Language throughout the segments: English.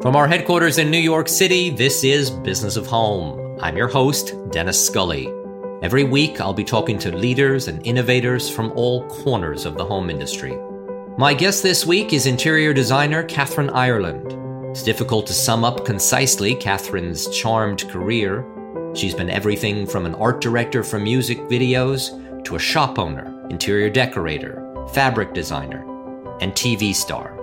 From our headquarters in New York City, this is Business of Home. I'm your host, Dennis Scully. Every week, I'll be talking to leaders and innovators from all corners of the home industry. My guest this week is interior designer Kathryn Ireland. It's difficult to sum up concisely Kathryn's charmed career. She's been everything from an art director for music videos to a shop owner, interior decorator, fabric designer, and TV star.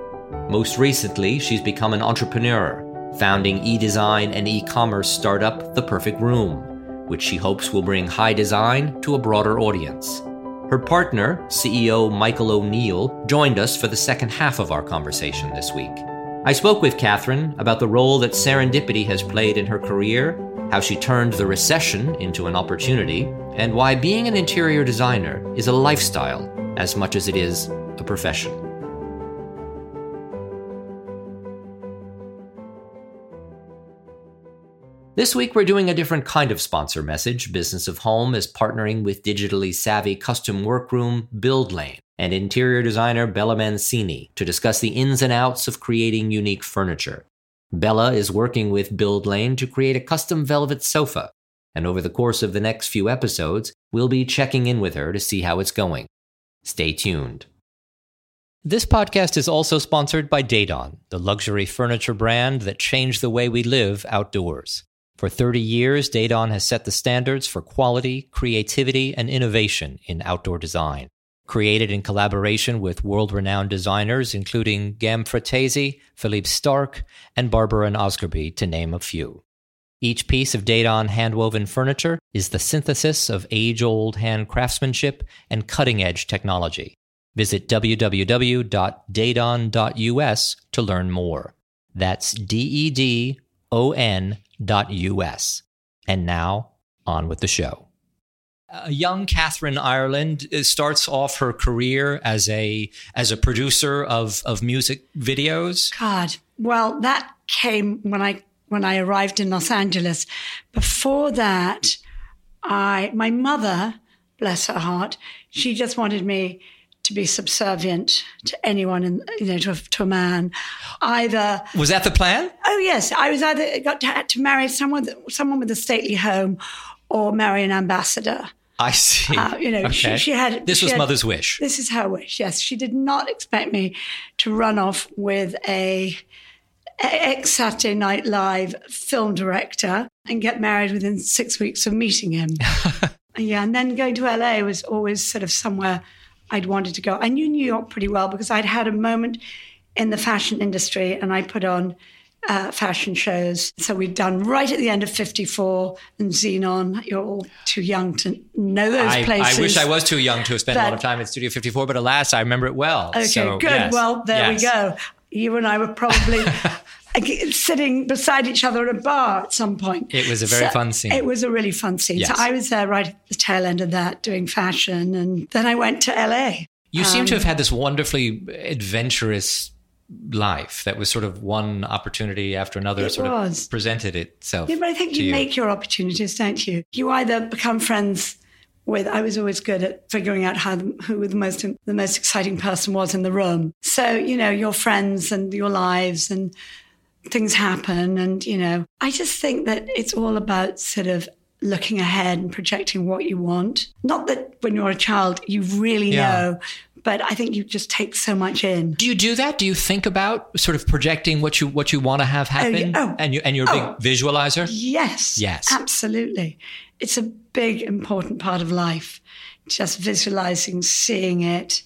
Most recently, she's become an entrepreneur, founding e design and e commerce startup The Perfect Room, which she hopes will bring high design to a broader audience. Her partner, CEO Michael O'Neill, joined us for the second half of our conversation this week. I spoke with Kathryn about the role that serendipity has played in her career, how she turned the recession into an opportunity, and why being an interior designer is a lifestyle as much as it is a profession. This week, we're doing a different kind of sponsor message. Business of Home is partnering with digitally savvy custom workroom BuildLane and interior designer Bella Mancini to discuss the ins and outs of creating unique furniture. Bella is working with BuildLane to create a custom velvet sofa, and over the course of the next few episodes, we'll be checking in with her to see how it's going. Stay tuned. This podcast is also sponsored by Dedon, the luxury furniture brand that changed the way we live outdoors. For 30 years, Dedon has set the standards for quality, creativity, and innovation in outdoor design. Created in collaboration with world renowned designers including GamFratesi, Philippe Starck, and Barber and Osgerby, to name a few. Each piece of Dedon handwoven furniture is the synthesis of age old hand craftsmanship and cutting edge technology. Visit www.dedon.us to learn more. That's D E D O N us. And now, on with the show. A young Kathryn Ireland uh, starts off her career as a as a producer of of music videos. God, well, that came when I when I arrived in Los Angeles. Before that, I my mother, bless her heart, she just wanted me to be subservient to anyone, in, you know, to a, to a man. Either was that the plan? Oh yes, I was either got to, had to marry someone someone with a stately home, or marry an ambassador. I see. Uh, you know, okay. she, she, had. This she was had, mother's wish. This is her wish. Yes, she did not expect me to run off with a ex Saturday Night Live film director and get married within six weeks of meeting him. yeah, and then going to LA was always sort of somewhere I'd wanted to go. I knew New York pretty well because I'd had a moment in the fashion industry and I put on uh, fashion shows. So we'd done right at the end of 54 and Xenon. You're all too young to know those I, places. I wish I was too young to have spent but, a lot of time at Studio 54, but alas, I remember it well. Okay, so, good. Yes. Well, there yes. we go. You and I were probably sitting beside each other at a bar at some point. It was a very so fun scene. It was a really fun scene. Yes. So I was there right at the tail end of that doing fashion. And then I went to LA. You um, seem to um, have had this wonderfully adventurous life that was sort of one opportunity after another sort was. of presented itself. Yeah, but I think you, you make your opportunities, don't you? You either become friends with I was always good at figuring out how who the most the most exciting person was in the room. So, you know, your friends and your lives and things happen. And, you know, I just think that it's all about sort of looking ahead and projecting what you want. Not that when you're a child, you really yeah. know, but I think you just take so much in. Do you do that? Do you think about sort of projecting what you what you want to have oh, happen? Oh, oh, and you and you're a oh, big visualizer? Yes. Yes. Absolutely. It's a big important part of life. Just visualizing, seeing it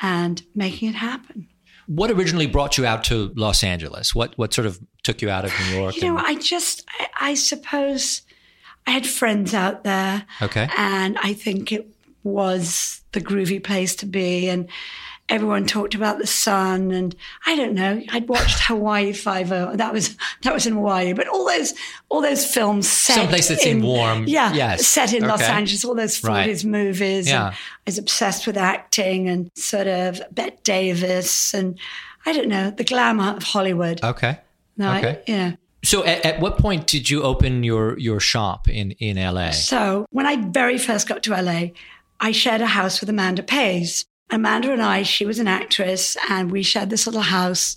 and making it happen. What originally brought you out to Los Angeles? What what sort of took you out of New York? You know, and- I just I, I suppose I had friends out there. Okay. And I think it was the groovy place to be and everyone talked about the sun and I don't know. I'd watched Hawaii Five O. That was that was in Hawaii, but all those all those films set someplace that seemed warm. Yeah, yes. set in okay. Los Angeles. All those forties right. movies. Yeah. I was obsessed with acting and sort of Bette Davis and I don't know the glamour of Hollywood. Okay. No, okay. I, yeah. So at, at, what point did you open your your shop in in LA? So when I very first got to LA, I shared a house with Amanda Pays. Amanda and I, she was an actress, and we shared this little house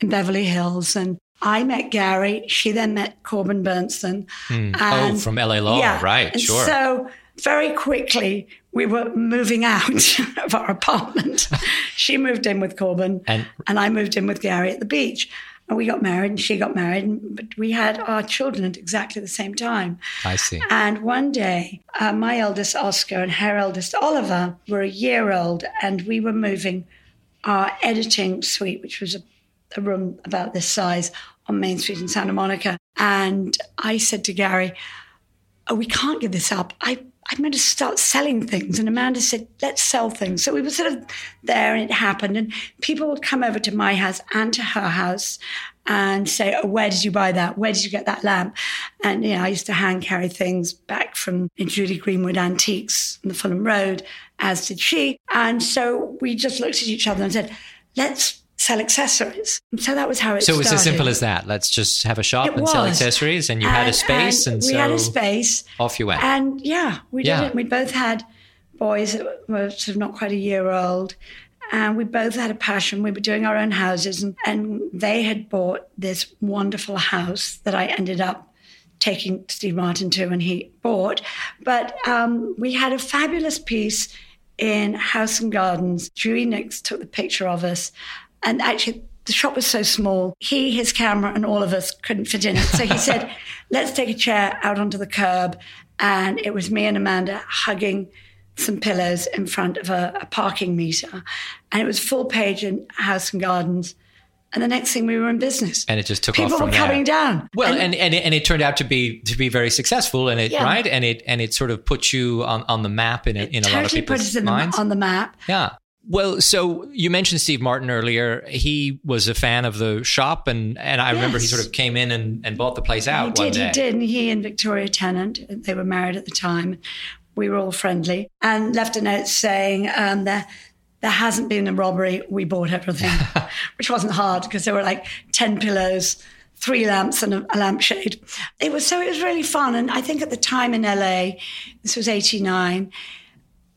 in Beverly Hills. And I met Gary. She then met Corbin Bernsen. Mm. oh, from LA Law, yeah. right? And sure. So very quickly we were moving out of our apartment. she moved in with Corbin, and, and I moved in with Gary at the beach. And we got married, and she got married, but we had our children at exactly the same time. I see. And one day, uh, my eldest Oscar and her eldest Oliver were a year old, and we were moving our editing suite, which was a, a room about this size on Main Street in Santa Monica. And I said to Gary, oh, we can't give this up. I I'm going to start selling things. And Amanda said, let's sell things. So we were sort of there and it happened. And people would come over to my house and to her house and say, oh, where did you buy that? Where did you get that lamp? And, you know, I used to hand carry things back from Judy Greenwood Antiques on the Fulham Road, as did she. And so we just looked at each other and said, let's sell accessories. So that was how it so started. So it was as simple as that. Let's just have a shop it and was. sell accessories, and you and, had a space, and, and we so had a space. Off you went. And yeah, we did it. We both had boys that were sort of not quite a year old. And we both had a passion. We were doing our own houses, and, and they had bought this wonderful house that I ended up taking Steve Martin to, and he bought. But um, we had a fabulous piece in House and Gardens. Julie Nix took the picture of us. And actually, the shop was so small, he, his camera, and all of us couldn't fit in it. So he said, let's take a chair out onto the curb. And it was me and Amanda hugging some pillows in front of a, a parking meter. And it was full page in House and Gardens. And the next thing we were in business, and it just took People off from were coming there. down. Well, and, and and it, and it turned out to be to be very successful, and it Yeah. right, and it and it sort of put you on, on the map in a, in a lot of totally put people's us in the, minds. on the map. Yeah. Well, so you mentioned Steve Martin earlier. He was a fan of the shop, and, and I remember he sort of came in and, and bought the place out He did, day. he did. And he and Victoria Tennant, they were married at the time. We were all friendly and left a note saying um, there, there hasn't been a robbery. We bought everything, which wasn't hard because there were like 10 pillows, three lamps and a, a lampshade. It was so it was really fun. And I think at the time in LA, this was 89.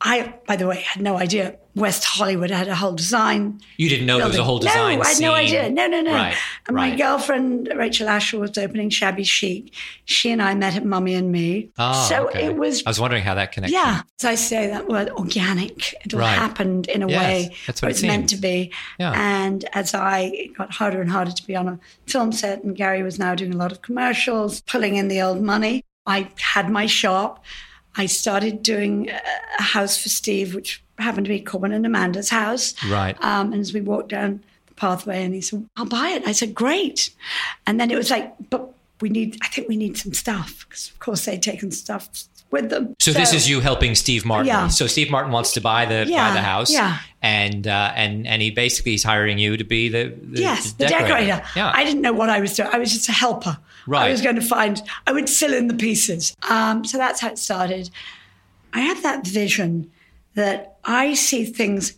I, by the way, had no idea West Hollywood had a whole design You didn't know there was a whole design no, I had no idea. No, no, no. Right, and my girlfriend Rachel Ashwell was opening Shabby Chic. She and I met at Mummy and Me. Oh, so okay. it was, I was wondering how that connected. yeah. So I say that word organic. It all Right. happened in a Yes, way that's what it's meant to be. Yeah. And as I it got harder and harder to be on a film set, and Gary was now doing a lot of commercials, pulling in the old money. I had my shop. I started doing a- house for Steve, which happened to be Corbin and Amanda's house. Right. Um, and as we walked down the pathway, and he said, "I'll buy it." I said, "Great." And then it was like, "But we need. I think we need some stuff because, of course, they'd taken stuff with them." So, this is you helping Steve Martin. Yeah. So Steve Martin wants to buy the buy the house. yeah. And uh, and and he basically is hiring you to be the, the Yes, the decorator. Yeah. I didn't know what I was doing. I was just a helper. Right. I was going to find, I would fill in the pieces. Um, so that's how it started. I had that vision that I see things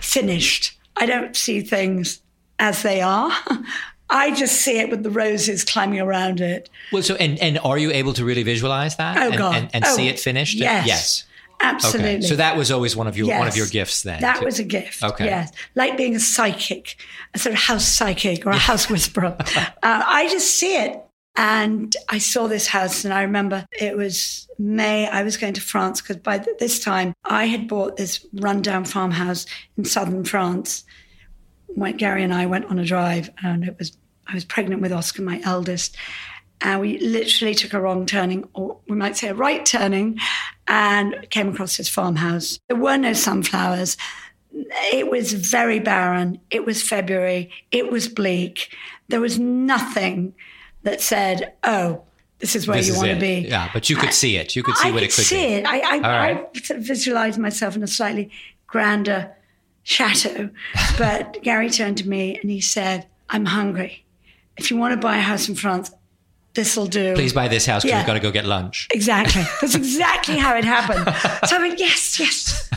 finished. I don't see things as they are. I just see it with the roses climbing around it. well, so and and are you able to really visualize that? Oh, and, God. And, and Oh, see it finished? yes. Yes. Absolutely. Okay. So that was always one of your one of your gifts then. That was a gift. Okay. Yes. Like being a psychic, a sort of house psychic or a house whisperer. uh, I just see it. And I saw this house, and I remember it was May. I was going to France because by th- this time I had bought this rundown farmhouse in southern France. When Gary and I went on a drive, and it was I was pregnant with Oscar, my eldest, and we literally took a wrong turning, or we might say a right turning, and came across this farmhouse. There were no sunflowers. It was very barren. It was February. It was bleak. There was nothing that said, "Oh, this is where This you is want it. to be." Yeah, but you could see it. You could see I what could it could see be. it. I, I, right. I visualized myself in a slightly grander chateau. But Gary turned to me and he said, I'm hungry. If you want to buy a house in France, this'll do. Please buy this house because Yeah. we've got to go get lunch. Exactly. That's exactly how it happened. So I went, yes, yes.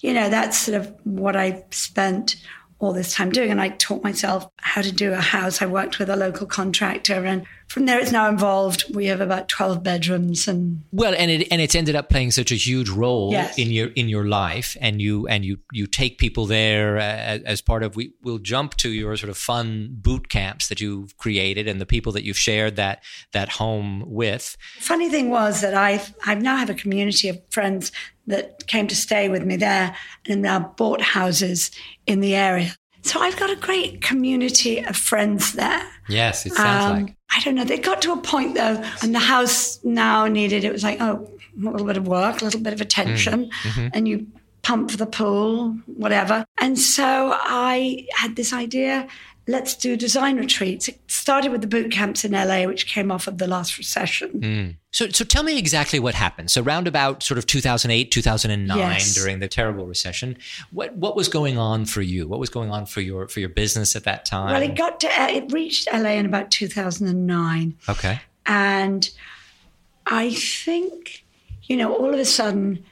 You know, that's sort of what I spent all this time doing. And I taught myself how to do a house. I worked with a local contractor and from there it's now involved. We have about twelve bedrooms and well, and it and it's ended up playing such a huge role Yes. in your in your life, and you and you you take people there uh, as, as part of. We will jump to your sort of fun boot camps that you've created and the people that you've shared that that home with. Funny thing was that I I now have a community of friends that came to stay with me there and now bought houses in the area. So I've got a great community of friends there. Yes, it sounds Um, like. I don't know. They got to a point though, and the house now needed. It was like oh, a little bit of work, a little bit of attention, mm-hmm. and you pump for the pool, whatever. And so I had this idea. Let's do design retreats. It started with the boot camps in LA, which came off of the last recession. Hmm. So, so tell me exactly what happened. So, round about sort of 2008, 2009, Yes. during the terrible recession, what what was going on for you? What was going on for your for your business at that time? Well, it got to uh, it reached LA in about 2009, okay. and I think you know all of a sudden,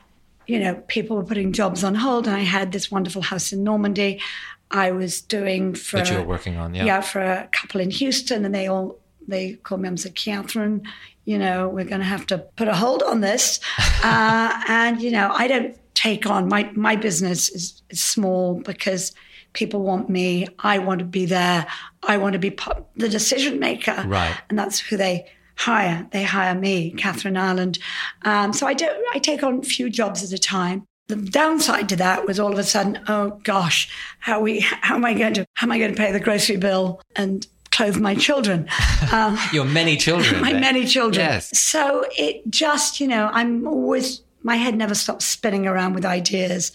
you know, people were putting jobs on hold, and I had this wonderful house in Normandy. I was doing for That you were working on, yeah. yeah for a couple in Houston, and they all they called me and said, Kathryn, you know, we're going to have to put a hold on this, uh, and you know, I don't take on my my business is, is small because people want me. I want to be there. I want to be the decision maker. Right. And that's who they hire. They hire me, Kathryn Ireland. Um, so I don't. I take on a few jobs at a time. The downside to that was all of a sudden, oh gosh, how we how am I going to how am I going to pay the grocery bill and clothe my children? Um, Your many children. my then. many children. Yes. So it just, you know, I'm always my head never stops spinning around with ideas.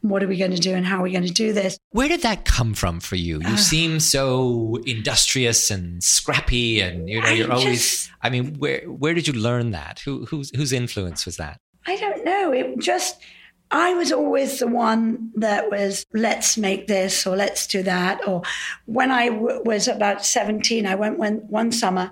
What are we going to do and how are we going to do this? Where did that come from for you? Uh. You seem so industrious and scrappy, and you know I you're always. I mean, where where did you learn that? Who whose whose influence was that? I don't know. It just, I was always the one that was, let's make this or let's do that. Or when I w- was about 17, I went one, one summer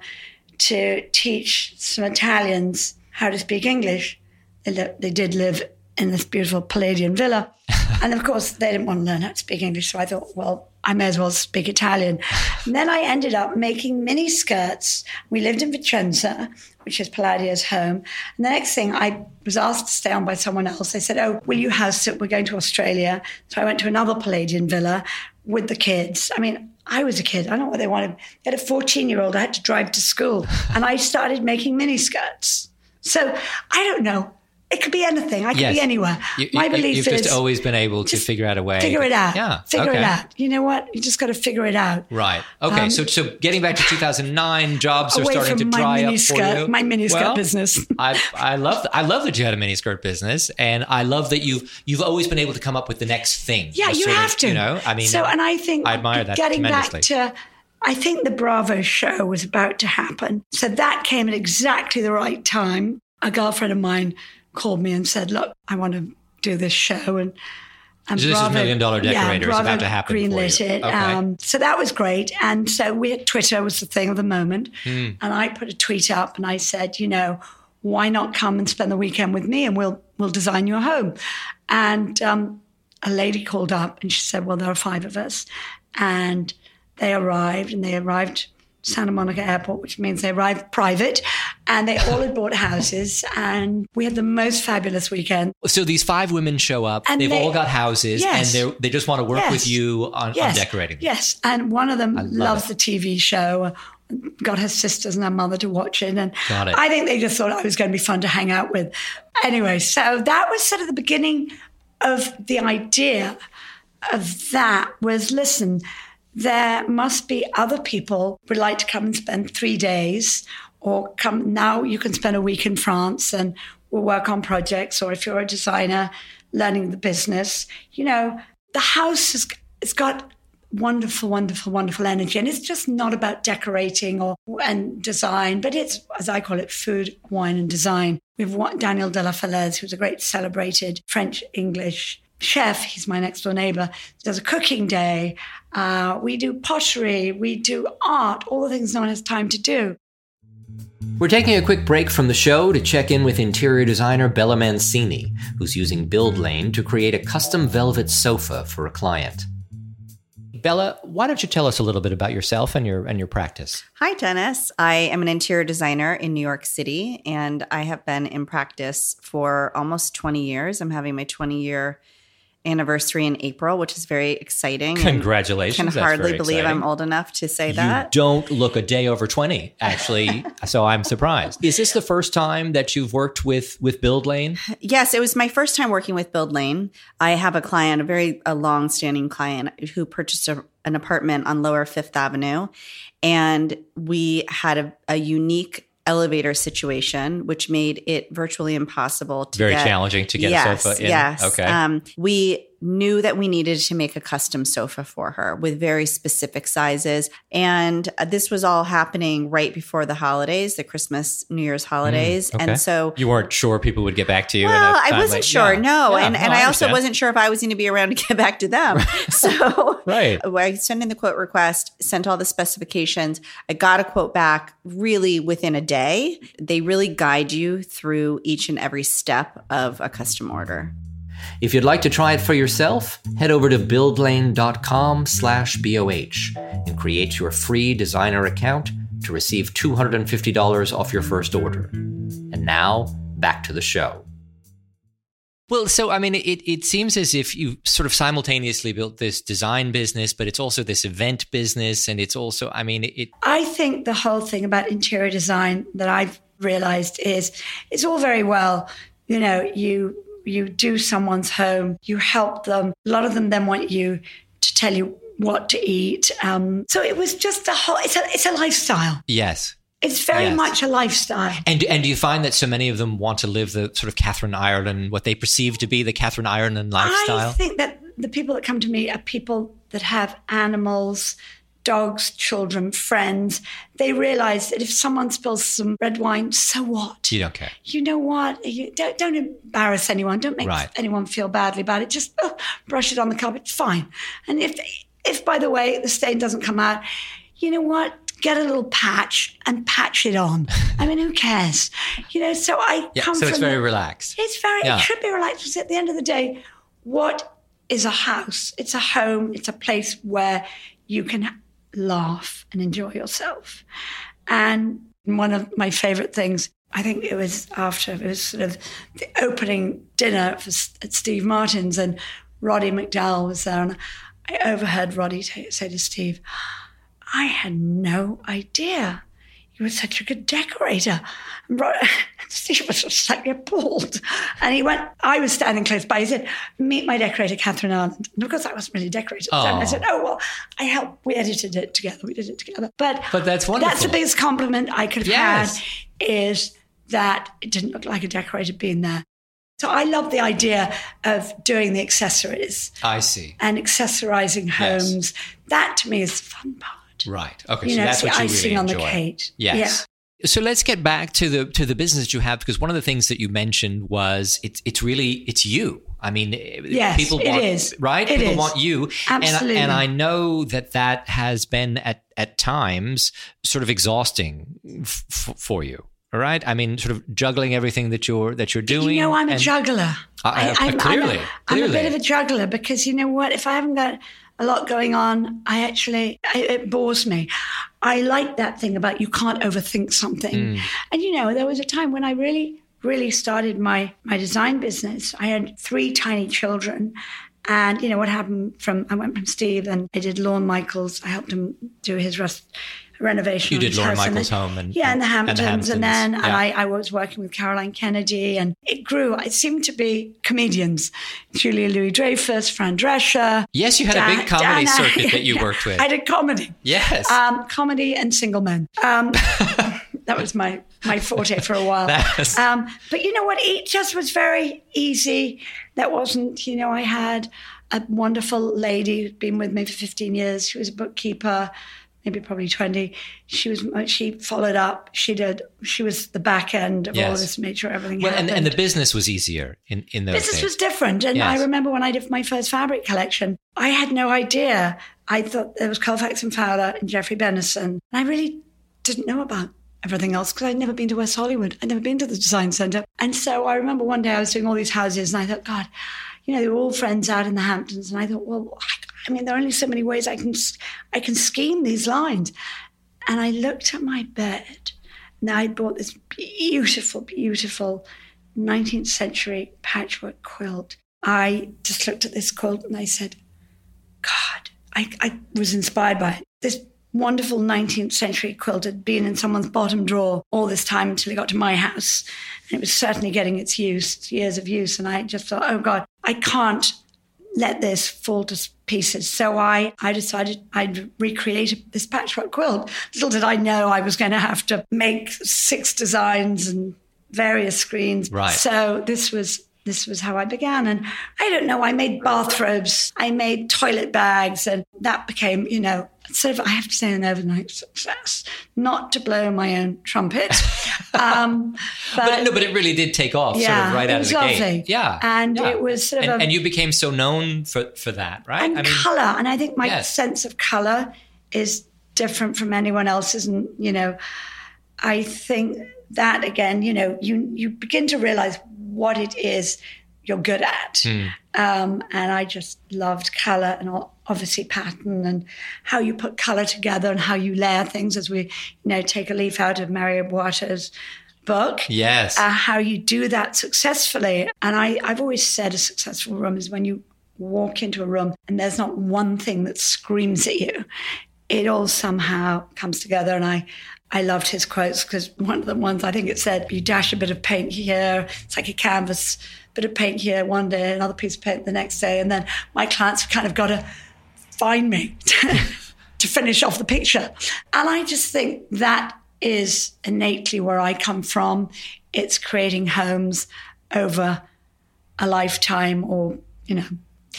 to teach some Italians how to speak English. They, li- they did live in this beautiful Palladian villa. and of course, they didn't want to learn how to speak English. So I thought, well, I may as well speak Italian. And then I ended up making mini skirts. We lived in Vicenza, which is Palladio's home. And the next thing, I was asked to stay on by someone else. They said, Oh, will you house sit? We're going to Australia. So I went to another Palladian villa with the kids. I mean, I was a kid. I don't know what they wanted. Had a 14 year old I had to drive to school. And I started making mini skirts. So I don't know. It could be anything. I could Yes. be anywhere. You, My you, belief you've is just always been able to figure out a way. figure it out. Yeah. Figure okay. it out. You know what? You just got to figure it out. Right. Okay. so so getting back to 2009, jobs are Um, starting to dry up for you. my miniskirt Well, business. I I love I love that you had a miniskirt business, and I love that you've you've always been able to come up with the next thing. Yeah, you sort of, have to. You know, I mean, so and I think I admire that getting tremendously. back to, I think the Bravo show was about to happen. So that came at exactly the right time. A girlfriend of mine called me and said, "Look, I want to do this show." And and So this is Million Dollar yeah, Decorator is about to happen for you. Greenlit it. Okay. Um, so that was great. And so we had Twitter was the thing of the moment. Hmm. And I put a tweet up and I said, you know, why not come and spend the weekend with me and we'll we'll design your home. And um, a lady called up and she said, well, there are five of us. And they arrived and they arrived Santa Monica Airport, which means they arrived private, and they all had bought houses, and we had the most fabulous weekend. so these five women show up. And They've they- all got houses, Yes. and they they just want to work Yes. with you on, on decorating. them. Yes, and one of them love loves it. the TV show. Got her sisters and her mother to watch it, and it. I think they just thought I was going to be fun to hang out with. Anyway, so that was sort of the beginning of the idea of that. Was listen, there must be other people who would like to come and spend three days, or come now. You can spend a week in France, and we'll work on projects. Or if you're a designer, learning the business, you know, the house has it's got wonderful, wonderful, wonderful energy. And it's just not about decorating or and design, but it's as I call it, food, wine, and design. We have one- Daniel de la Falaise, who's a great celebrated French English chef. He's my next door neighbor. Does a cooking day. Uh, we do pottery. We do art. All the things no one has time to do. We're taking a quick break from the show to check in with interior designer Bella Mancini, who's using Build Lane to create a custom velvet sofa for a client. Bella, why don't you tell us a little bit about yourself and your and your practice? Hi, Dennis. I am an interior designer in New York City, and I have been in practice for almost 20 years. I'm having my 20 year anniversary in April, which is very exciting. Congratulations. Can hardly believe exciting. I'm old enough to say you that. don't look a day over 20, actually. so I'm surprised. Is this the first time that you've worked with with Build Lane? Yes, it was my first time working with Build Lane. I have a client, a very a long-standing client who purchased a, an apartment on Lower Fifth Avenue and we had a, a unique elevator situation, which made it virtually impossible to very get, challenging to get yes, a sofa in. Yes. Okay. Um, we knew that we needed to make a custom sofa for her with very specific sizes. And uh, this was all happening right before the holidays, the Christmas, New Year's holidays. Mm, okay. And so you weren't sure people would get back to you. Well, I wasn't like, sure. Yeah, no. Yeah, and, and I, I also wasn't sure if I was going to be around to get back to them. so right. I sent in the quote request, sent all the specifications. I got a quote back really within a day. They really guide you through each and every step of a custom order. If you'd like to try it for yourself, head over to buildlane.com slash BOH and create your free designer account to receive $250 off your first order. And now, back to the show. Well, so I mean, it, it seems as if you sort of simultaneously built this design business, but it's also this event business, and it's also, I mean, it. I think the whole thing about interior design that I've realized is it's all very well, you know, you you do someone's home, you help them. A lot of them then want you to tell you what to eat. Um, so it was just a whole. It's a it's a lifestyle. Yes. It's very yes. much a lifestyle. And and do you find that so many of them want to live the sort of Kathryn Ireland, what they perceive to be the Kathryn Ireland lifestyle? I think that the people that come to me are people that have animals, dogs, children, friends, they realize that if someone spills some red wine, so what? You don't care. You know what? You don't, don't embarrass anyone. Don't make right. anyone feel badly about it. Just oh, brush it on the carpet. It's fine. And if, if by the way, the stain doesn't come out, you know what? Get a little patch and patch it on. I mean, who cares? You know, so I yeah, come so it's very the, relaxed. It's very, yeah. it should be relaxed. Because at the end of the day, what is a house? It's a home. It's a place where you can laugh and enjoy yourself. And one of my favorite things, I think it was after it was sort of the opening dinner for, at Steve Martin's, and Roddy McDowall was there, and I overheard Roddy t- say to Steve, "I had no idea you were such a good decorator." And Steve was just slightly appalled. And he went, I was standing close by. He said, Meet my decorator, Kathryn Ireland. And of course, I wasn't really decorated. Oh. I said, Oh, well, I helped. We edited it together. We did it together. But, but that's wonderful. That's the biggest compliment I could have yes. had is that it didn't look like a decorator being there. So I love the idea of doing the accessories. I see. And accessorizing homes. Yes. That to me is the fun part. Right. Okay. You so know, that's what you icing really on enjoy. the cake. Yes. Yeah. So let's get back to the to the business that you have because one of the things that you mentioned was it's it's really it's you. I mean, yes, people want, it is right. It people is. want you, absolutely. And, and I know that that has been at at times sort of exhausting f- for you. All right. I mean, sort of juggling everything that you're that you're doing. You know, I'm a juggler. I, I, I, clearly, I'm a, clearly, I'm a bit of a juggler because you know what? If I haven't got a lot going on, I actually it bores me. I like that thing about you can't overthink something. Mm. And you know, there was a time when I really, really started my my design business. I had three tiny children. And you know what happened from I went from Steve and I did Lorne Michaels. I helped him do his rest, renovation. You did Lorne Michaels' home and yeah, and the Hamptons, and, the Hamptons. and then yeah. and I, I, was working with Caroline Kennedy, and it grew. It seemed to be comedians: Julia Louis Dreyfus, Fran Drescher. Yes, you had Dan, a big comedy circuit that you yeah, worked with. I did comedy. Yes, um, comedy and single men. Um, that was my my forte for a while. Um, but you know what? It just was very easy. That wasn't, you know, I had a wonderful lady who'd been with me for 15 years. She was a bookkeeper maybe probably 20 she was uh, she followed up she did she was the back end of yes. all of this made sure everything well, happened. And, and the business was easier in in those business days. was different and yes. i remember when i did my first fabric collection i had no idea i thought there was colefax and fowler and geoffrey bennison and i really didn't know about everything else because I'd never been to West Hollywood. I'd never been to the design center. And so I remember one day I was doing all these houses and I thought, God, you know, they were all friends out in the Hamptons. And I thought, well, I mean, there are only so many ways I can I can scheme these lines. And I looked at my bed. Now I bought this beautiful, beautiful 19th century patchwork quilt. I just looked at this quilt and I said, God, I, I was inspired by it. This wonderful 19th century quilt had been in someone's bottom drawer all this time until it got to my house. And it was certainly getting its use, years of use. And I just thought, oh God, I can't let this fall to pieces. So I, I decided I'd recreate this patchwork quilt. Little did I know I was going to have to make six designs and various screens. Right. So this was this was how I began. And I don't know, I made bathrobes, I made toilet bags, and that became, you know, sort of, I have to say, an overnight success. Not to blow my own trumpet. Um, but, but, no, but it really did take off yeah, sort of right out of the lovely. gate. Yeah. And yeah. it was sort of. And, a, and, you became so known for, for that, right? And I mean, color. And I think my yes. sense of color is different from anyone else's. And, you know, I think that again, you know, you, you begin to realize what it is you're good at. Mm. Um, and I just loved color and obviously pattern and how you put color together and how you layer things as we, you know, take a leaf out of Mario Waters' book. Yes. Uh, how you do that successfully. And I, I've always said a successful room is when you walk into a room and there's not one thing that screams at you. It all somehow comes together. And I, I loved his quotes because one of the ones I think it said, "You dash a bit of paint here, it's like a canvas, bit of paint here one day, another piece of paint the next day, and then my clients have kind of got to find me to, to finish off the picture." And I just think that is innately where I come from. It's creating homes over a lifetime, or you know,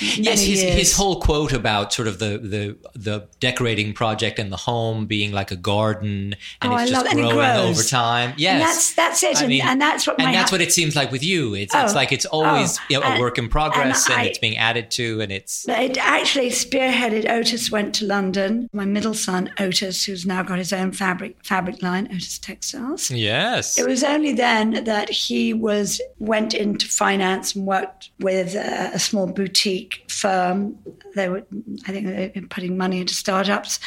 yes, his, his whole quote about sort of the, the the decorating project and the home being like a garden and oh, it's just growing it over time. Yes, and that's that's it, and, mean, and, that's what and that's ha- what it seems like with you. It's oh, it's like it's always oh, you know, a work in progress, and, and I, it's being added to, and it's it actually spearheaded. Otis went to London. My middle son Otis, who's now got his own fabric fabric line, Otis Textiles. Yes, it was only then that he was went into finance and worked with a, a small boutique firm. They were, I think, they were putting money into startups.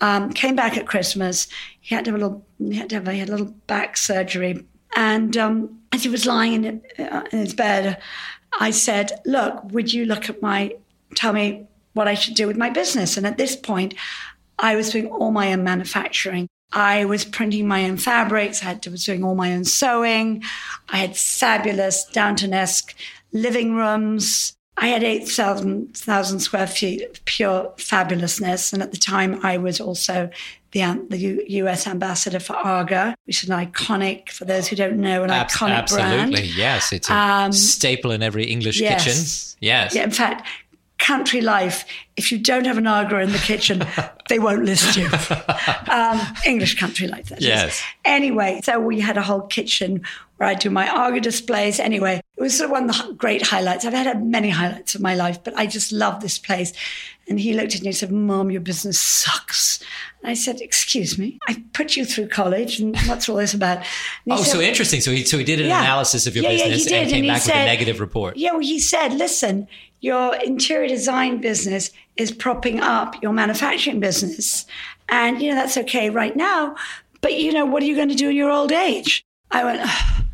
Um, came back at Christmas. He had to have a little, he had to have he had a little back surgery, and um, as he was lying in, uh, in his bed, I said, "Look, would you look at my, tell me what I should do with my business?" And at this point, I was doing all my own manufacturing. I was printing my own fabrics. I was doing all my own sewing. I had fabulous Downton-esque living rooms. I had 8,000 square feet of pure fabulousness. And at the time, I was also the, the US ambassador for Aga, which is an iconic, for those who don't know, an Ab- iconic absolutely, brand. Absolutely, yes. It's a um, staple in every English yes. kitchen. Yes. Yeah, in fact, country life, if you don't have an Aga in the kitchen, they won't list you. Um, English country life, that yes. Is. Anyway, so we had a whole kitchen where I do my Aga displays. Anyway, it was sort of one of the great highlights. I've had many highlights of my life, but I just love this place. And he looked at me and said, Mom, your business sucks. And I said, Excuse me, I put you through college, and what's all this about? Oh, said, so interesting. So he, so he did an yeah. analysis of your yeah, business yeah, and came and back said, with a negative report. Yeah, well, he said, Listen, your interior design business is propping up your manufacturing business. And, you know, that's okay right now. But, you know, what are you going to do in your old age? I went, oh.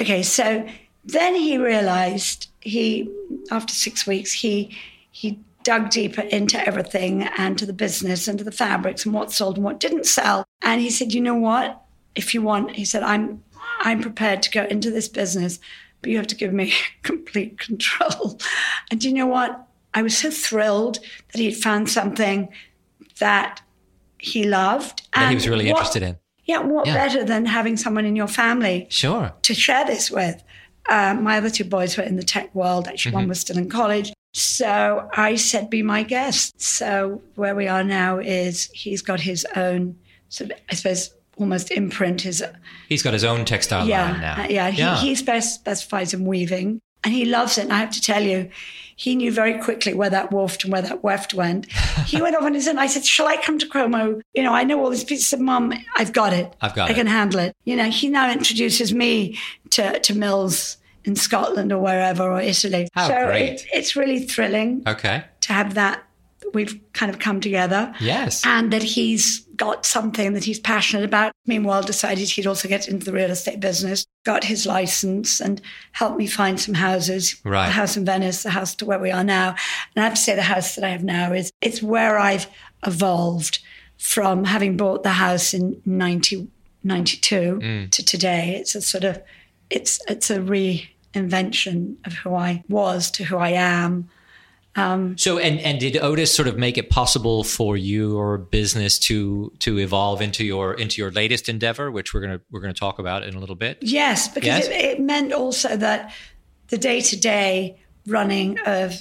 Okay. So then he realized he, after six weeks, he, he dug deeper into everything and to the business and to the fabrics and what sold and what didn't sell. And he said, you know what? If you want, he said, I'm, I'm prepared to go into this business but you have to give me complete control. And you know what? I was so thrilled that he'd found something that he loved. That and he was really what, interested in. Yeah, what yeah. better than having someone in your family sure. to share this with? Uh, my other two boys were in the tech world. Actually, mm-hmm. one was still in college. So I said, be my guest. So where we are now is he's got his own, sort of, I suppose, almost imprint his. He's got his own textile yeah, line now. Uh, yeah, he, yeah. he specifies in weaving, and he loves it. And I have to tell you, he knew very quickly where that woofed and where that weft went. He went off on his own. I said, "Shall I come to Como? You know, I know all these pieces of Mum. I've got it. I've got I it. can handle it. You know, he now introduces me to to mills in Scotland or wherever or Italy. How so great! It, it's really thrilling. Okay. To have that we've kind of come together. Yes. And that he's got something that he's passionate about. Meanwhile, decided he'd also get into the real estate business, got his license and helped me find some houses. Right. The house in Venice, the house to where we are now. And I have to say the house that I have now is it's where I've evolved from having bought the house in 1992 mm. to today. It's a sort of it's it's a reinvention of who I was to who I am. So, and and did Otis sort of make it possible for your business to to evolve into your into your latest endeavor, which we're gonna we're gonna talk about in a little bit? Yes, because Yes? It, it meant also that the day to day running of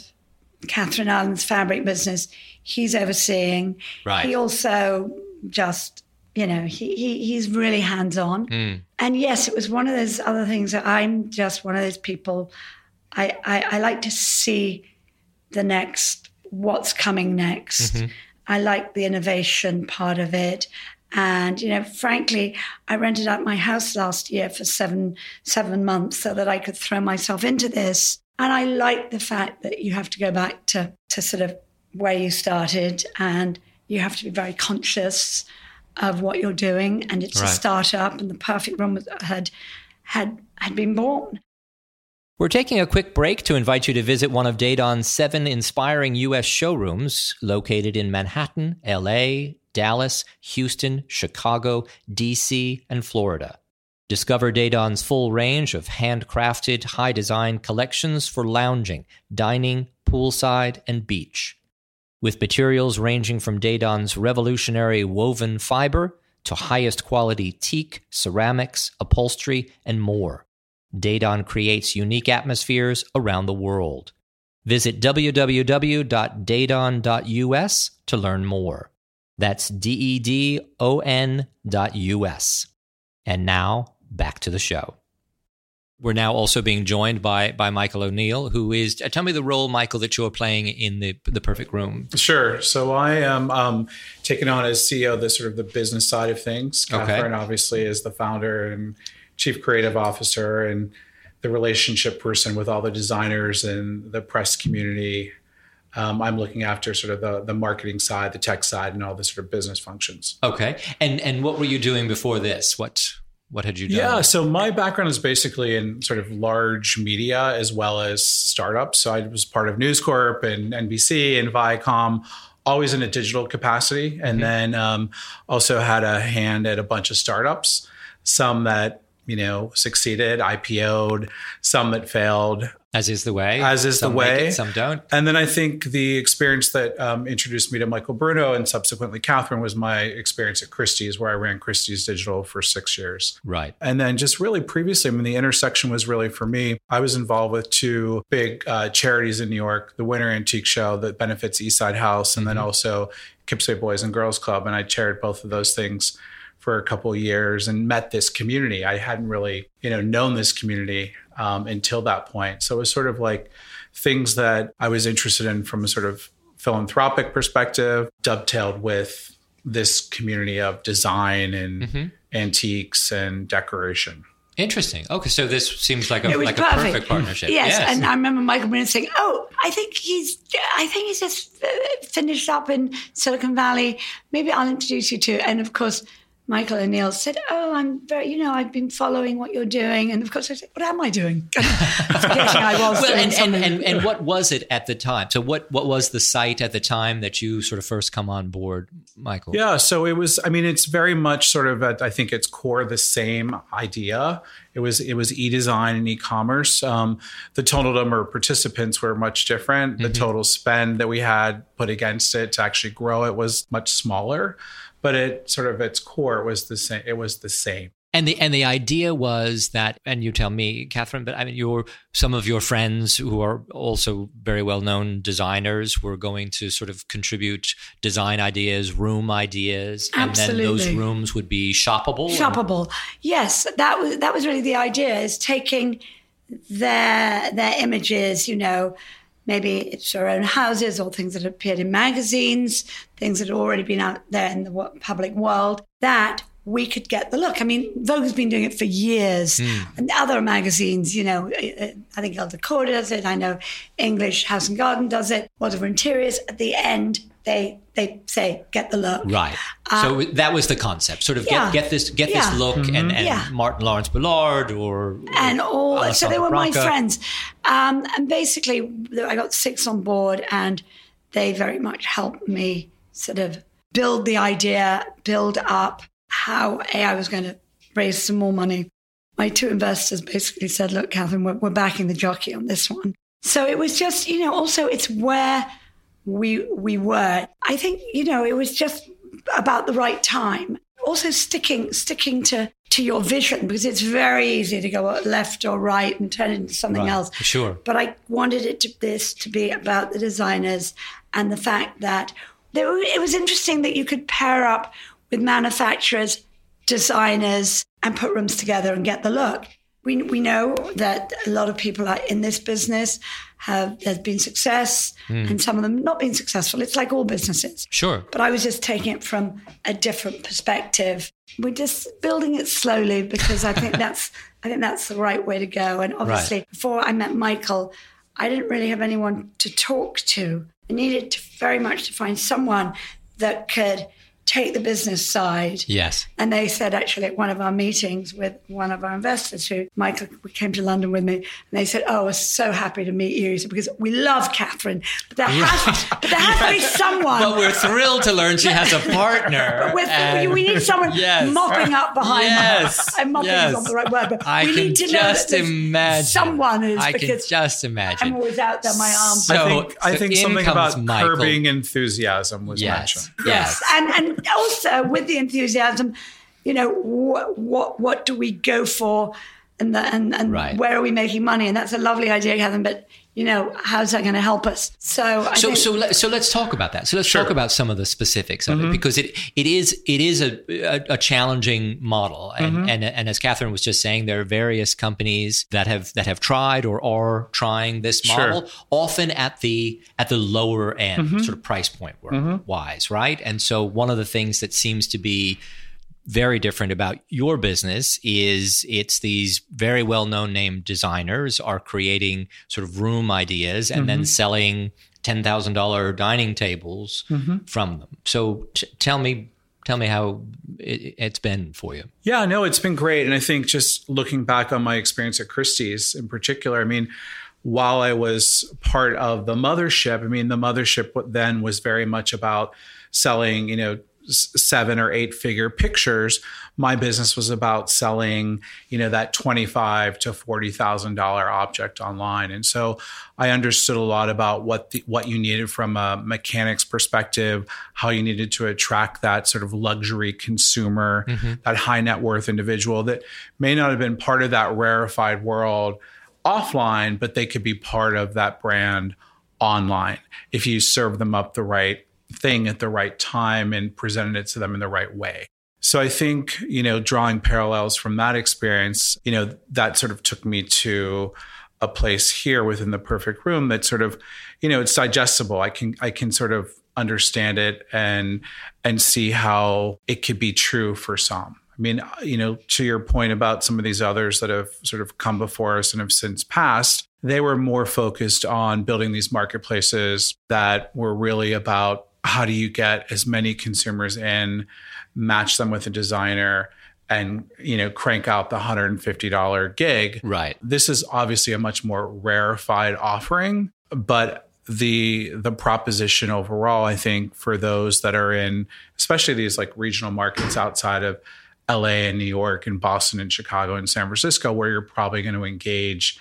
Kathryn Ireland's fabric business, he's overseeing. Right. He also just, you know, he, he he's really hands on. Hmm. And yes, it was one of those other things that I'm just one of those people. I, I, I like to see the next, what's coming next. Mm-hmm. I like the innovation part of it. And you know, frankly, I rented out my house last year for seven seven months so that I could throw myself into this. And I like the fact that you have to go back to to sort of where you started, and you have to be very conscious of what you're doing. And it's Right. a startup, and the perfect room had had had been born. We're taking a quick break to invite you to visit one of Dedon's seven inspiring U.S. showrooms located in Manhattan, L.A., Dallas, Houston, Chicago, D.C., and Florida. Discover Dedon's full range of handcrafted, high design collections for lounging, dining, poolside, and beach. With materials ranging from Dedon's revolutionary woven fiber to highest quality teak, ceramics, upholstery, and more. Dedon creates unique atmospheres around the world. Visit www.dedon.us to learn more. That's D E D O N dot US. And now, back to the show. We're now also being joined by by Michael O'Neill, who is. uh, Tell me the role, Michael, that you're playing in the the Perfect Room. Sure. So I am um, taking on as CEO the sort of the business side of things. Okay. Kathryn obviously is the founder and chief creative officer and the relationship person with all the designers and the press community. Um, I'm looking after sort of the the marketing side, the tech side, and all the sort of business functions. Okay, and and what were you doing before this? What what had you done? Yeah, so my background is basically in sort of large media as well as startups. So I was part of News Corp and NBC and Viacom, always in a digital capacity, and then um, also had a hand at a bunch of startups, some that you know succeeded, IPO'd, some that failed. as is the way. As is the Some make way. it, some don't. And then I think the experience that um, introduced me to Michael Bruno and subsequently Kathryn was my experience at Christie's, where I ran Christie's Digital for six years. Right. And then just really previously, I mean, the intersection was really for me. I was involved with two big uh, charities in New York, the Winter Antique Show that benefits Eastside House, and then also Kips Bay Boys and Girls Club. And I chaired both of those things for a couple of years and met this community. I hadn't really, you know, known this community um, until that point. So it was sort of like things that I was interested in from a sort of philanthropic perspective, dovetailed with this community of design and antiques and decoration. Interesting. Okay, so this seems like a It was like a perfect. perfect partnership. Yes, and I remember Michael Bruno saying, "Oh, I think he's, I think he's just uh, finished up in Silicon Valley. Maybe I'll introduce you to." And of course, Michael O'Neill said, "Oh, I'm very, you know, I've been following what you're doing." And of course, I said, "What am I doing?" Forgetting I was well, doing and, and, and, and what was it at the time? So what what was the site at the time that you sort of first come on board, Michael? Yeah, so it was. I mean, it's very much sort of. At, I think its core the same idea. It was it was e-design and e-commerce. Um, the total number of participants were much different. The total spend that we had put against it to actually grow it was much smaller, but it sort of its core was the same. It was the same. And the and the idea was that, and you tell me, Kathryn, but I mean, your some of your friends who are also very well known designers were going to sort of contribute design ideas, room ideas, and then those rooms would be shoppable. and- shoppable. Yes, that was that was really the idea: is taking their their images, you know, maybe it's their own houses or things that appeared in magazines, things that had already been out there in the public world. That we could get the look. I mean, Vogue has been doing it for years, and other magazines, you know, uh, I think Elle Decor does it. I know English House and Garden does it. Whatever Interiors. At the end, they they say get the look. Right. so that was the concept. Sort of Uh, yeah. get get this get Yeah. this look and, and Yeah. Martin Lawrence Bullard or and all so they Alessandra were my friends um, and basically i got six on board and they very much helped me sort of build the idea build up how a i was going to raise some more money my two investors basically said look kathryn we're, we're backing the jockey on this one so it was just you know also it's where we we were. I think you know it was just about the right time. Also sticking sticking to to your vision because it's very easy to go left or right and turn it into something Right, else. sure. but i wanted it to this to be about the designers and the fact that there, it was interesting that you could pair up with manufacturers designers and put rooms together and get the look we, we know that a lot of people are in this business have there's been success hmm. and some of them not been successful it's like all businesses Sure. but I was just taking it from a different perspective. We're just building it slowly because I think that's I think that's the right way to go. And obviously, before I met Michael, I didn't really have anyone to talk to. I needed to very much to find someone that could take the business side. Yes. And they said actually at one of our meetings with one of our investors who Michael came to London with me and they said, Oh, we're so happy to meet you. He said, because we love Kathryn. But there has but there has to be someone But we're thrilled to learn she has a partner. with, and- we need someone Yes. mopping up behind Yes. her. And mopping Yes. is not the right word, but I we can need to know just that imagine. someone is I can because just imagine. I'm always out there, my arms. So- I think I think something about Michael. curbing enthusiasm was yes. mentioned. Yes. and and also uh, with the enthusiasm, you know, what what what do we go for, and the, and and Right. where are we making money? And that's a lovely idea, Kevin. But you know, how's that going to help us? So I So think, so let, so let's talk about that. So let's Sure. talk about some of the specifics of Mm-hmm. it because it it is it is a a, a challenging model and, Mm-hmm. and and as Kathryn was just saying, there are various companies that have that have tried or are trying this Sure. model, often at the at the lower end, Mm-hmm. sort of price point wise, right? And so one of the things that seems to be very different about your business is it's these very well known name designers are creating sort of room ideas and then mm-hmm. selling ten thousand dollar dining tables mm-hmm. from them. So t- tell me, tell me how it, it's been for you. Yeah, no, it's been great. And I think just looking back on my experience at Christie's in particular, I mean, while I was part of the mothership, I mean, the mothership then was very much about selling, you know, seven or eight figure pictures. My business was about selling, you know, that twenty-five to forty thousand dollar object online, and so I understood a lot about what the, what you needed from a mechanics perspective, how you needed to attract that sort of luxury consumer, mm-hmm. that high net worth individual that may not have been part of that rarefied world offline, but they could be part of that brand online if you serve them up the right thing at the right time and presented it to them in the right way. So I think, you know, drawing parallels from that experience, you know, that sort of took me to a place here within the perfect room that sort of, you know, it's digestible. I can I can sort of understand it and and see how it could be true for some. I mean, you know, to your point about some of these others that have sort of come before us and have since passed, they were more focused on building these marketplaces that were really about how do you get as many consumers in, match them with a designer, and you know crank out the $150 gig. Right. This is obviously a much more rarefied offering, but the the proposition overall, I think, for those that are in, especially these like regional markets outside of LA and New York and Boston and Chicago and San Francisco, where you're probably going to engage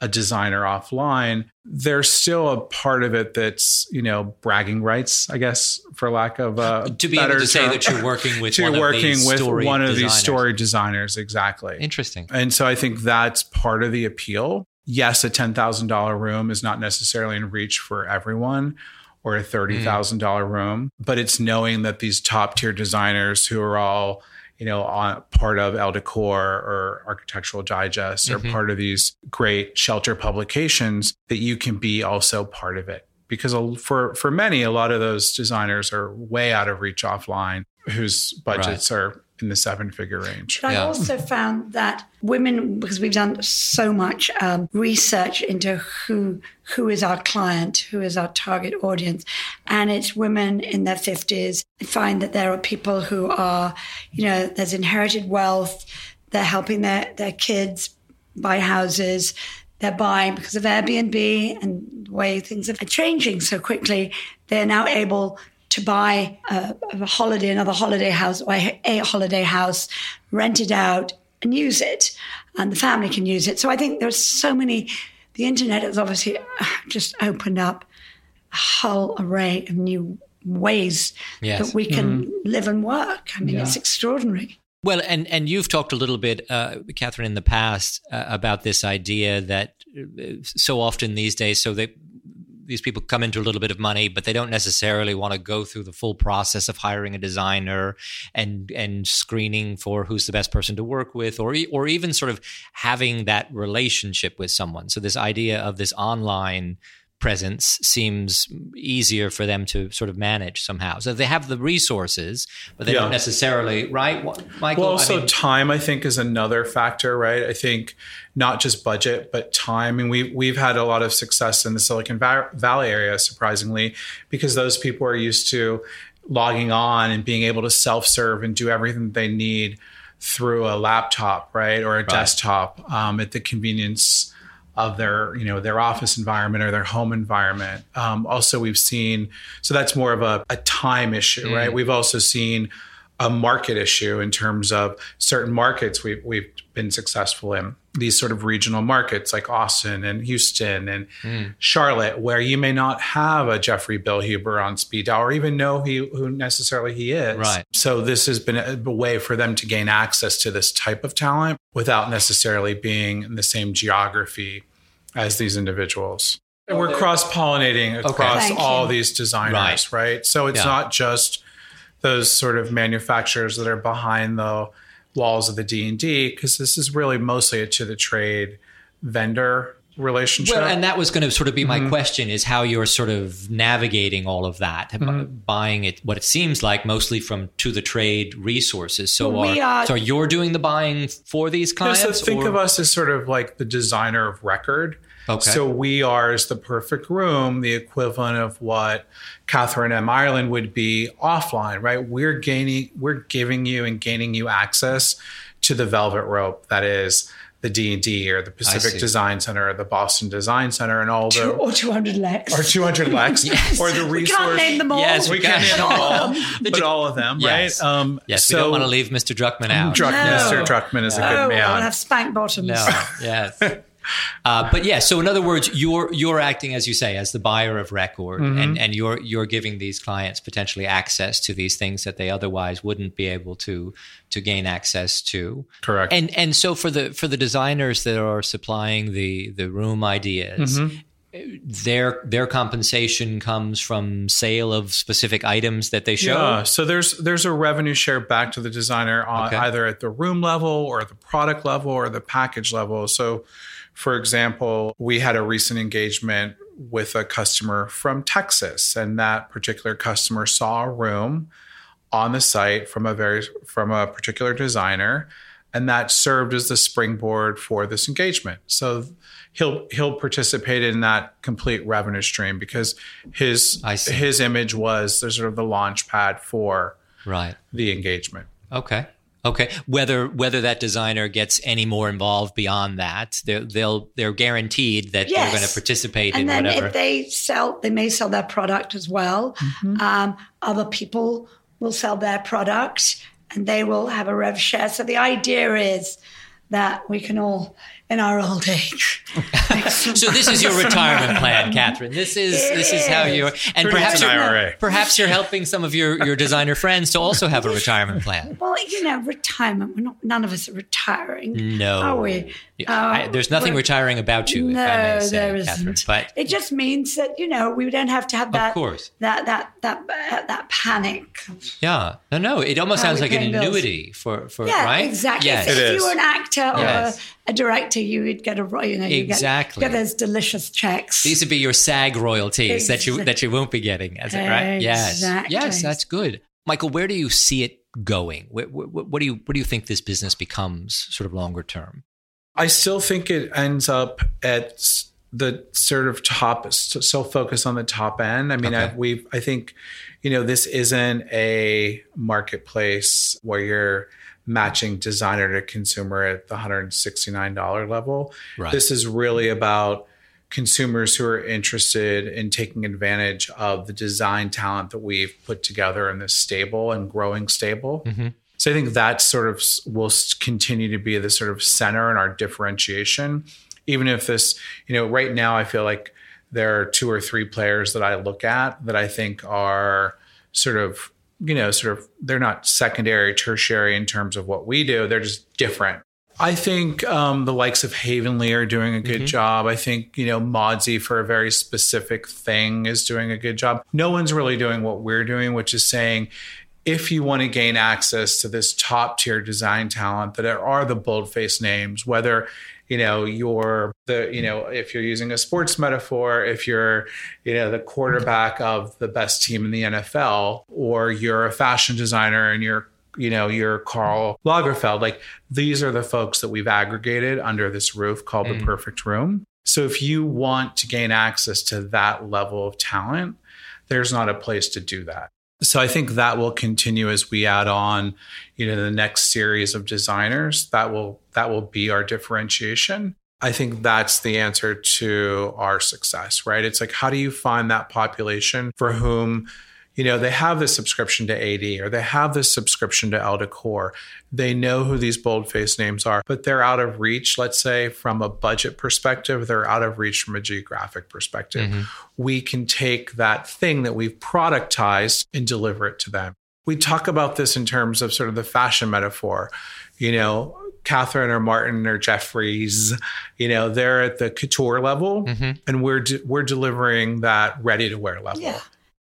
a designer offline, there's still a part of it that's, you know, bragging rights, I guess, for lack of a To be able to say that you're working with you're working with one of these story designers, exactly. Interesting. And so I think that's part of the appeal. Yes, a $10,000 room is not necessarily in reach for everyone or a $30,000 hmm. room, but it's knowing that these top tier designers who are all, you know, on part of Elle Decor or Architectural Digest or mm-hmm. part of these great shelter publications that you can be also part of it because for for many, a lot of those designers are way out of reach offline, whose budgets right. are in the seven figure range. But I also found that women, because we've done so much um, research into who who is our client, who is our target audience, and it's women in their fifties. I find that there are people who are, you know, there's inherited wealth. They're helping their their kids buy houses. They're buying because of Airbnb and the way things are changing so quickly. They're now able to buy a, a holiday, another holiday house, or a holiday house, rent it out, and use it, and the family can use it. So I think there's so many. The internet has obviously uh, just opened up a whole array of new ways yes. that we can mm-hmm. live and work. I mean, yeah. it's extraordinary. Well, and and you've talked a little bit, uh, Kathryn, in the past uh, about this idea that uh, so often these days, so they these people come into a little bit of money, but they don't necessarily want to go through the full process of hiring a designer and and screening for who's the best person to work with, or or even sort of having that relationship with someone. So this idea of this online presence seems easier for them to sort of manage somehow. So they have the resources, but they yeah. don't necessarily, right? Michael? Well, also I mean, time, I think, is another factor, right? I think not just budget, but time. I mean, we, we've had a lot of success in the Silicon Valley area, surprisingly, because those people are used to logging on and being able to self serve and do everything they need through a laptop, right? Or a right. desktop um, at the convenience of their you know their office environment or their home environment. Um, also, we've seen so that's more of a, a time issue, mm. right? We've also seen a market issue in terms of certain markets we've we've been successful in these sort of regional markets like Austin and Houston and mm. Charlotte, where you may not have a Jeffrey Bilhuber on speed dial or even know he, who necessarily he is. Right. So this has been a, a way for them to gain access to this type of talent without necessarily being in the same geography as these individuals. And we're cross pollinating across okay. all these designers, right. right? So it's yeah. not just those sort of manufacturers that are behind the walls of the D&D because this is really mostly a to the trade vendor relationship. Well, and that was going to sort of be my mm-hmm. question is how you're sort of navigating all of that, mm-hmm. buying it, what it seems like mostly from to the trade resources. So, well, are, so you're doing the buying for these clients? Yeah, so think or? of us as sort of like the designer of record. Okay. So we are as the perfect room, the equivalent of what Kathryn M. Ireland would be offline, right? We're gaining, we're giving you and gaining you access to the velvet rope that is the D and D or the Pacific Design Center or the Boston Design Center and all the or 200 Lex or 200 Lex yes. or the resource. We can't name them all. Yes, we, we can't name them all, but all of them, yes. right? Um, yes, so, we don't want to leave Mr. Druckman out. Druck, no. Mr. Druckman is no. a good man. I'll have spank bottoms. No, yes. Uh, but yeah, so in other words, you're you're acting as you say as the buyer of record, mm-hmm. and and you're you're giving these clients potentially access to these things that they otherwise wouldn't be able to to gain access to. Correct. And and so for the for the designers that are supplying the the room ideas. Mm-hmm their their compensation comes from sale of specific items that they show. Yeah, so there's there's a revenue share back to the designer on okay. either at the room level or the product level or the package level. So for example, we had a recent engagement with a customer from Texas, and that particular customer saw a room on the site from a very from a particular designer and that served as the springboard for this engagement. So he'll he'll participate in that complete revenue stream because his his image was the sort of the launch pad for right the engagement. Okay. Okay, whether whether that designer gets any more involved beyond that, they're, they'll they're guaranteed that yes. they're going to participate and in then whatever. If they sell, they may sell their product as well. Mm-hmm. Um, other people will sell their product, and they will have a rev share. So the idea is that we can all in our old age. so this is your retirement plan, Kathryn. This is it this is, is how you and perhaps you're, perhaps you're helping some of your, your designer friends to also have a retirement plan. Well, you know, retirement. We're not. None of us are retiring. No, are we? I, uh, there's nothing retiring about you. No, if I may say, there isn't. But it just means that you know we don't have to have that. Of course. That that that uh, that panic. Yeah. No, no. It almost sounds like an annuity bills. for for yeah, right. Exactly. Yes. If, if you were an actor or yes a director, you would get a you know you exactly get, get those delicious checks. These would be your SAG royalties that you that you won't be getting, is it right? Yes, Exactly. yes, that's good. Michael, where do you see it going? What, what, what do you what do you think this business becomes, sort of longer term? I still think it ends up at the sort of top, s- so focused on the top end. I mean, Okay. I, we've, I think, you know, this isn't a marketplace where you're matching designer to consumer at the $169 level. Right. This is really about consumers who are interested in taking advantage of the design talent that we've put together in this stable and growing stable. Mhm. So I think that sort of will continue to be the sort of center in our differentiation. Even if this, you know, right now I feel like there are two or three players that I look at that I think are sort of, you know, sort of, they're not secondary, tertiary in terms of what we do. They're just different. I think um, the likes of Havenly are doing a good job. I think, you know, Modsy for a very specific thing is doing a good job. No one's really doing what we're doing, which is saying, if you want to gain access to this top tier design talent that there are the boldface names, whether you know you're the you know if you're using a sports metaphor, if you're you know the quarterback of the best team in the NFL, or you're a fashion designer and you're you know you're Karl Lagerfeld, like these are the folks that we've aggregated under this roof called the mm. Perfect Room. So if you want to gain access to that level of talent, there's not a place to do that. So I think that will continue as we add on, you know, the next series of designers. That will that will be our differentiation. I think that's the answer to our success, right? It's like how do you find that population for whom you know they have this subscription to AD or they have this subscription to Elle Decor. They know who these boldface names are, but they're out of reach. Let's say from a budget perspective, they're out of reach from a geographic perspective. Mm-hmm. We can take that thing that we've productized and deliver it to them. We talk about this in terms of sort of the fashion metaphor. You know, Kathryn or Martin or Jeffries, you know, they're at the couture level, mm-hmm. and we're de- we're delivering that ready to wear level. Yeah.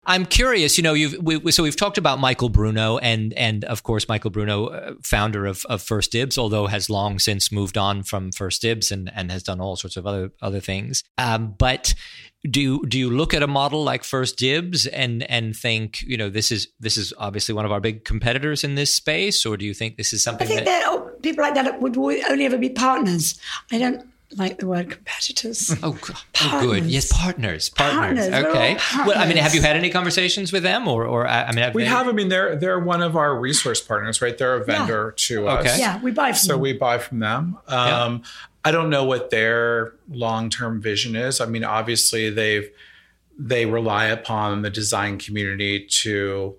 I'm curious. You know, you've we, so we've talked about Michael Bruno and and of course Michael Bruno, uh, founder of, of First Dibs, although has long since moved on from First Dibs and and has done all sorts of other other things. Um, but do you, do you look at a model like First Dibs and and think you know this is this is obviously one of our big competitors in this space, or do you think this is something? I think that that oh, people like that would only ever be partners. I don't like the word competitors. Oh, g- oh, good. Yes, partners, partners. Partners, we're all okay. Well, I mean, have you had any conversations with them, or, or I I mean, have We they- have, I mean, they're they're one of our resource partners, right? They're a vendor to Okay. us. yeah, we buy from So them. we buy from them. Um, I don't know what their long term vision is. I mean, obviously they've they rely upon the design community to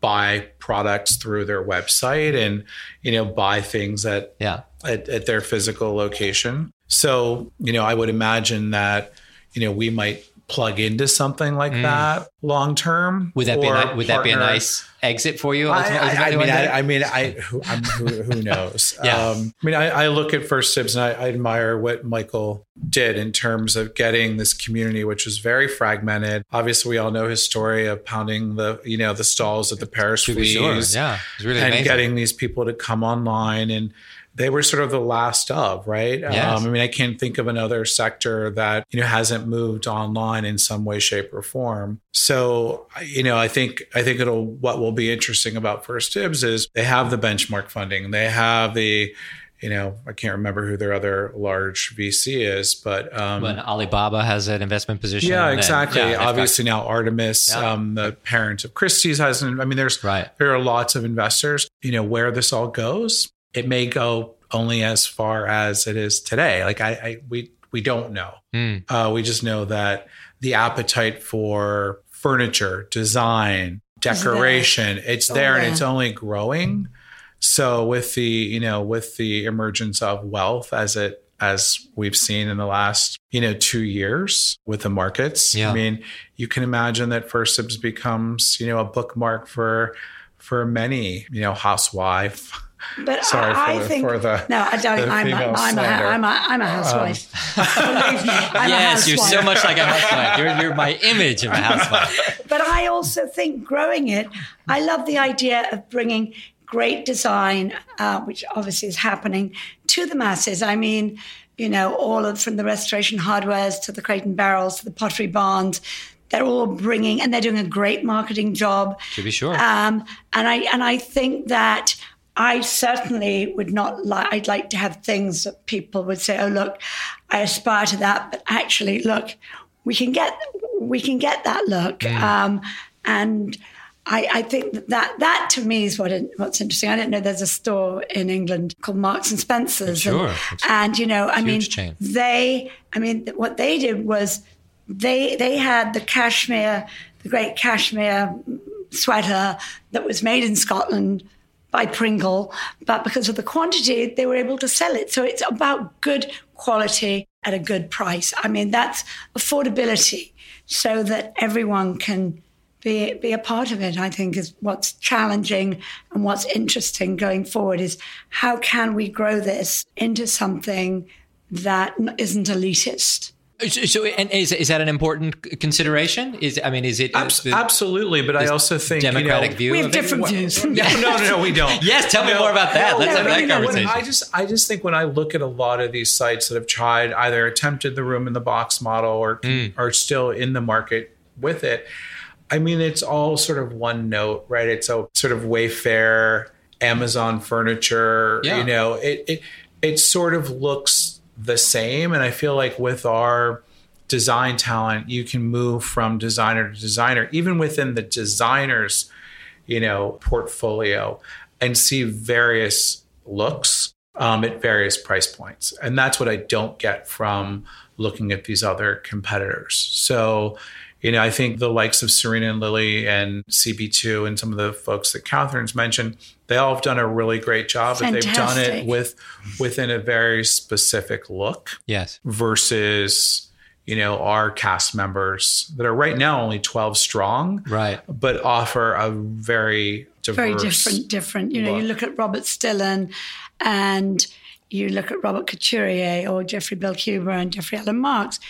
buy products through their website and you know buy things at Yeah. at, at their physical location. So, you know, I would imagine that, you know, we might plug into something like that long term. Mm. Would that be a, would that be a nice exit for you? I, I, I mean. I, I mean, I, who, I'm, who, who knows? Yeah. Um, I mean, I, I look at First Dibs and I, admire what Michael did in terms of getting this community, which was very fragmented. Obviously, we all know his story of pounding the, you know, the stalls at the Paris Fleas sure. Yeah, really and amazing. getting these people to come online and they were sort of the last of right Yes. um, i mean i can't think of another sector that you know hasn't moved online in some way shape or form so you know i think i think it'll what will be interesting about first dibs is they have the benchmark funding they have the you know i can't remember who their other large vc is but um when Alibaba has an investment position. yeah, exactly. yeah, they've got- Obviously now Artemis, Yeah. um, the parent of Christie's has an, I mean, there's Right. there are lots of investors. You know, where this all goes, it may go only as far as it is today. Like I, I we we don't know. Mm. Uh, we just know that the appetite for furniture, design, decoration, it's Oh, there and yeah. it's only growing. So with the, you know, with the emergence of wealth as it as we've seen in the last, you know, two years with the markets. Yeah. I mean, you can imagine that First Dibs becomes, you know, a bookmark for for many, you know, housewife. But Sorry I, I the- think for the- no, I don't. the I'm a, female I'm, a, slander. I'm a I'm a housewife. Believe me, I'm yes, a you're so much like a housewife. You're, you're my image of a housewife. But I also think growing it, I love the idea of bringing great design, uh, which obviously is happening to the masses. I mean, you know, all of from the restoration hardwares to the crate and barrels to the pottery barns. They're all bringing, and they're doing a great marketing job. To be sure. Um, and I and I think that I certainly would not like. I'd like to have things that people would say, "Oh, look, I aspire to that," but actually, look, we can get we can get that look. Mm. Um, and I, I, think that, that that to me is what it, what's interesting. I don't know there's a store in England called Marks and Spencers. Sure. And, and you know, I mean, chain. they, I mean, what they did was they they had the cashmere, the great cashmere sweater that was made in Scotland by Pringle, but because of the quantity, they were able to sell it. So it's about good quality at a good price. I mean, that's affordability so that everyone can be, be a part of it, I think is what's challenging and what's interesting going forward is how can we grow this into something that isn't elitist? So, and is is that an important consideration? Is I mean, is it Abs- absolutely? But I also think democratic you know, view. We have different it? views. no, no, no, we don't. Yes, tell me No. more about that. No, Let's no, have that no, no. conversation. I just I just think when I look at a lot of these sites that have tried either attempted the room in the box model or Mm. are still in the market with it, I mean it's all sort of one note, right? It's a sort of Wayfair, Amazon furniture, Yeah. you know, it it it sort of looks the same and I feel like with our design talent, you can move from designer to designer even within the designers you know, portfolio and see various looks um, at various price points. And that's what I don't get from looking at these other competitors. So, you know, I think the likes of Serena and Lily and CB2 and some of the folks that Kathryn's mentioned, they all have done a really great job, but they've done it with within a very specific look yes. versus you know our cast members that are right now only 12 strong Right. but offer a very diverse very different, different. You know, you look. look at Robert Stilin and you look at Robert Couturier or Jeffrey Bilhuber and Jeffrey Alan Marks.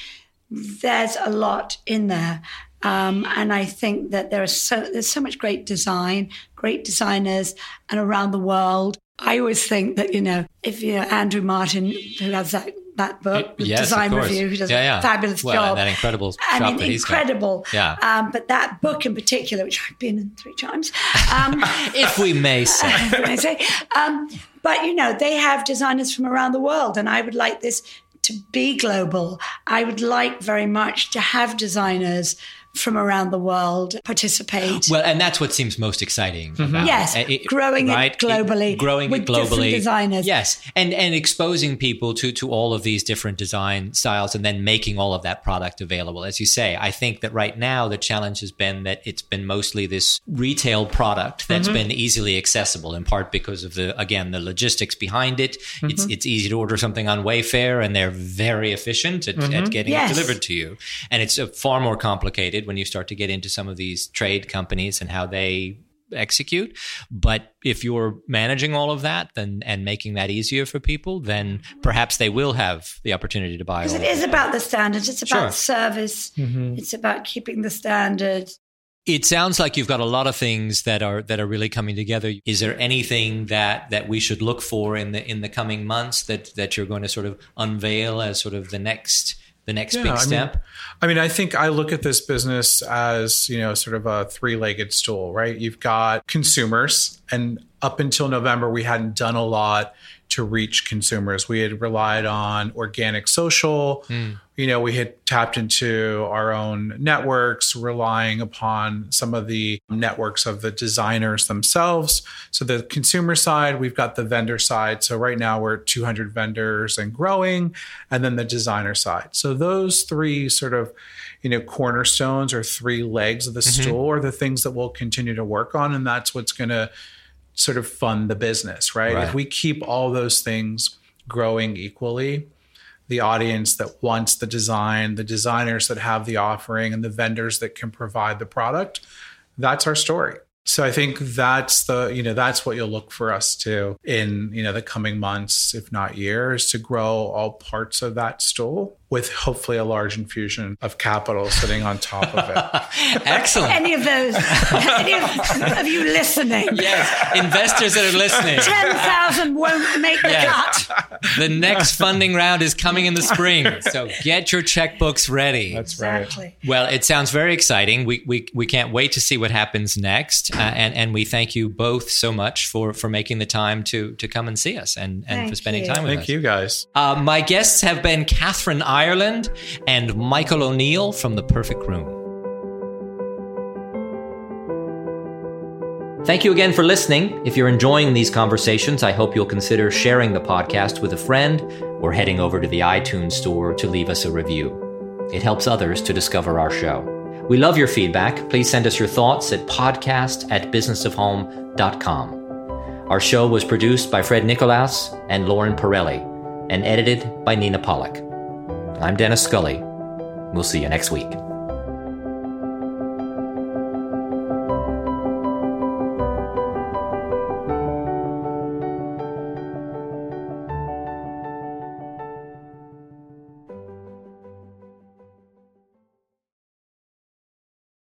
There's a lot in there. Um, and I think that there is so there's so much great design, great designers, and around the world. I always think that you know if you know Andrew Martin, who has that that book, Yes, Design. Review, who does Yeah, yeah. a fabulous Well, job. that incredible I mean, that he's got. incredible. Yeah. Um, but that book in particular, which I've been in three times, um, If we may say. I say. Um, but you know, they have designers from around the world, and I would like this to be global. I would like very much to have designers from around the world participate. Well, and that's what seems most exciting. Mm-hmm. About Yes, it. growing it globally growing with it globally, different designers. Yes, and and exposing people to to all of these different design styles, and then making all of that product available. As you say, I think that right now the challenge has been that it's been mostly this retail product that's mm-hmm. been easily accessible, in part because of the again the logistics behind it. Mm-hmm. It's it's easy to order something on Wayfair, and they're very efficient at, at getting Yes. it delivered to you. And it's uh, far more complicated when you start to get into some of these trade companies and how they execute. But if you're managing all of that then and making that easier for people, then perhaps they will have the opportunity to buy. Because all it of is about the standards. It's Sure. about service. Mm-hmm. It's about keeping the standards. It sounds like you've got a lot of things that are that are really coming together. Is there anything that that we should look for in the in the coming months that that you're going to sort of unveil as sort of the next the next Yeah, big I mean- step? I mean, I think I look at this business as, you know, sort of a three legged stool, right? You've got consumers, and up until November, we hadn't done a lot to reach consumers. We had relied on organic social. Hmm. You know, we had tapped into our own networks, relying upon some of the networks of the designers themselves. So, the consumer side, we've got the vendor side. So, right now we're at 200 vendors and growing, and then the designer side. So, those three sort of you know cornerstones or three legs of the mm-hmm. stool are the things that we'll continue to work on and that's what's going to sort of fund the business right? Right. if we keep all those things growing equally the audience that wants the design the designers that have the offering and the vendors that can provide the product that's our story. So i think that's the you know that's what you'll look for us to in you know the coming months if not years to grow all parts of that stool with hopefully a large infusion of capital sitting on top of it. Excellent. Any of those, any of, of you listening, yes, investors that are listening. 10,000 won't make the Yes. cut. The next funding round is coming in the spring. So get your checkbooks ready. That's right. Exactly. Well, it sounds very exciting. We, we, we can't wait to see what happens next. Uh, and, and we thank you both so much for, for making the time to, to come and see us and, and for spending you. time with us. Thank you guys. Uh, my guests have been Kathryn Ireland and Michael O'Neill from The Perfect Room. Thank you again for listening. If you're enjoying these conversations, I hope you'll consider sharing the podcast with a friend or heading over to the iTunes store to leave us a review. It helps others to discover our show. We love your feedback. Please send us your thoughts at podcast at businessofhome.com. Our show was produced by Fred Nicolaus and Lauren Pirelli and edited by Nina Pollock. I'm Dennis Scully. We'll see you next week.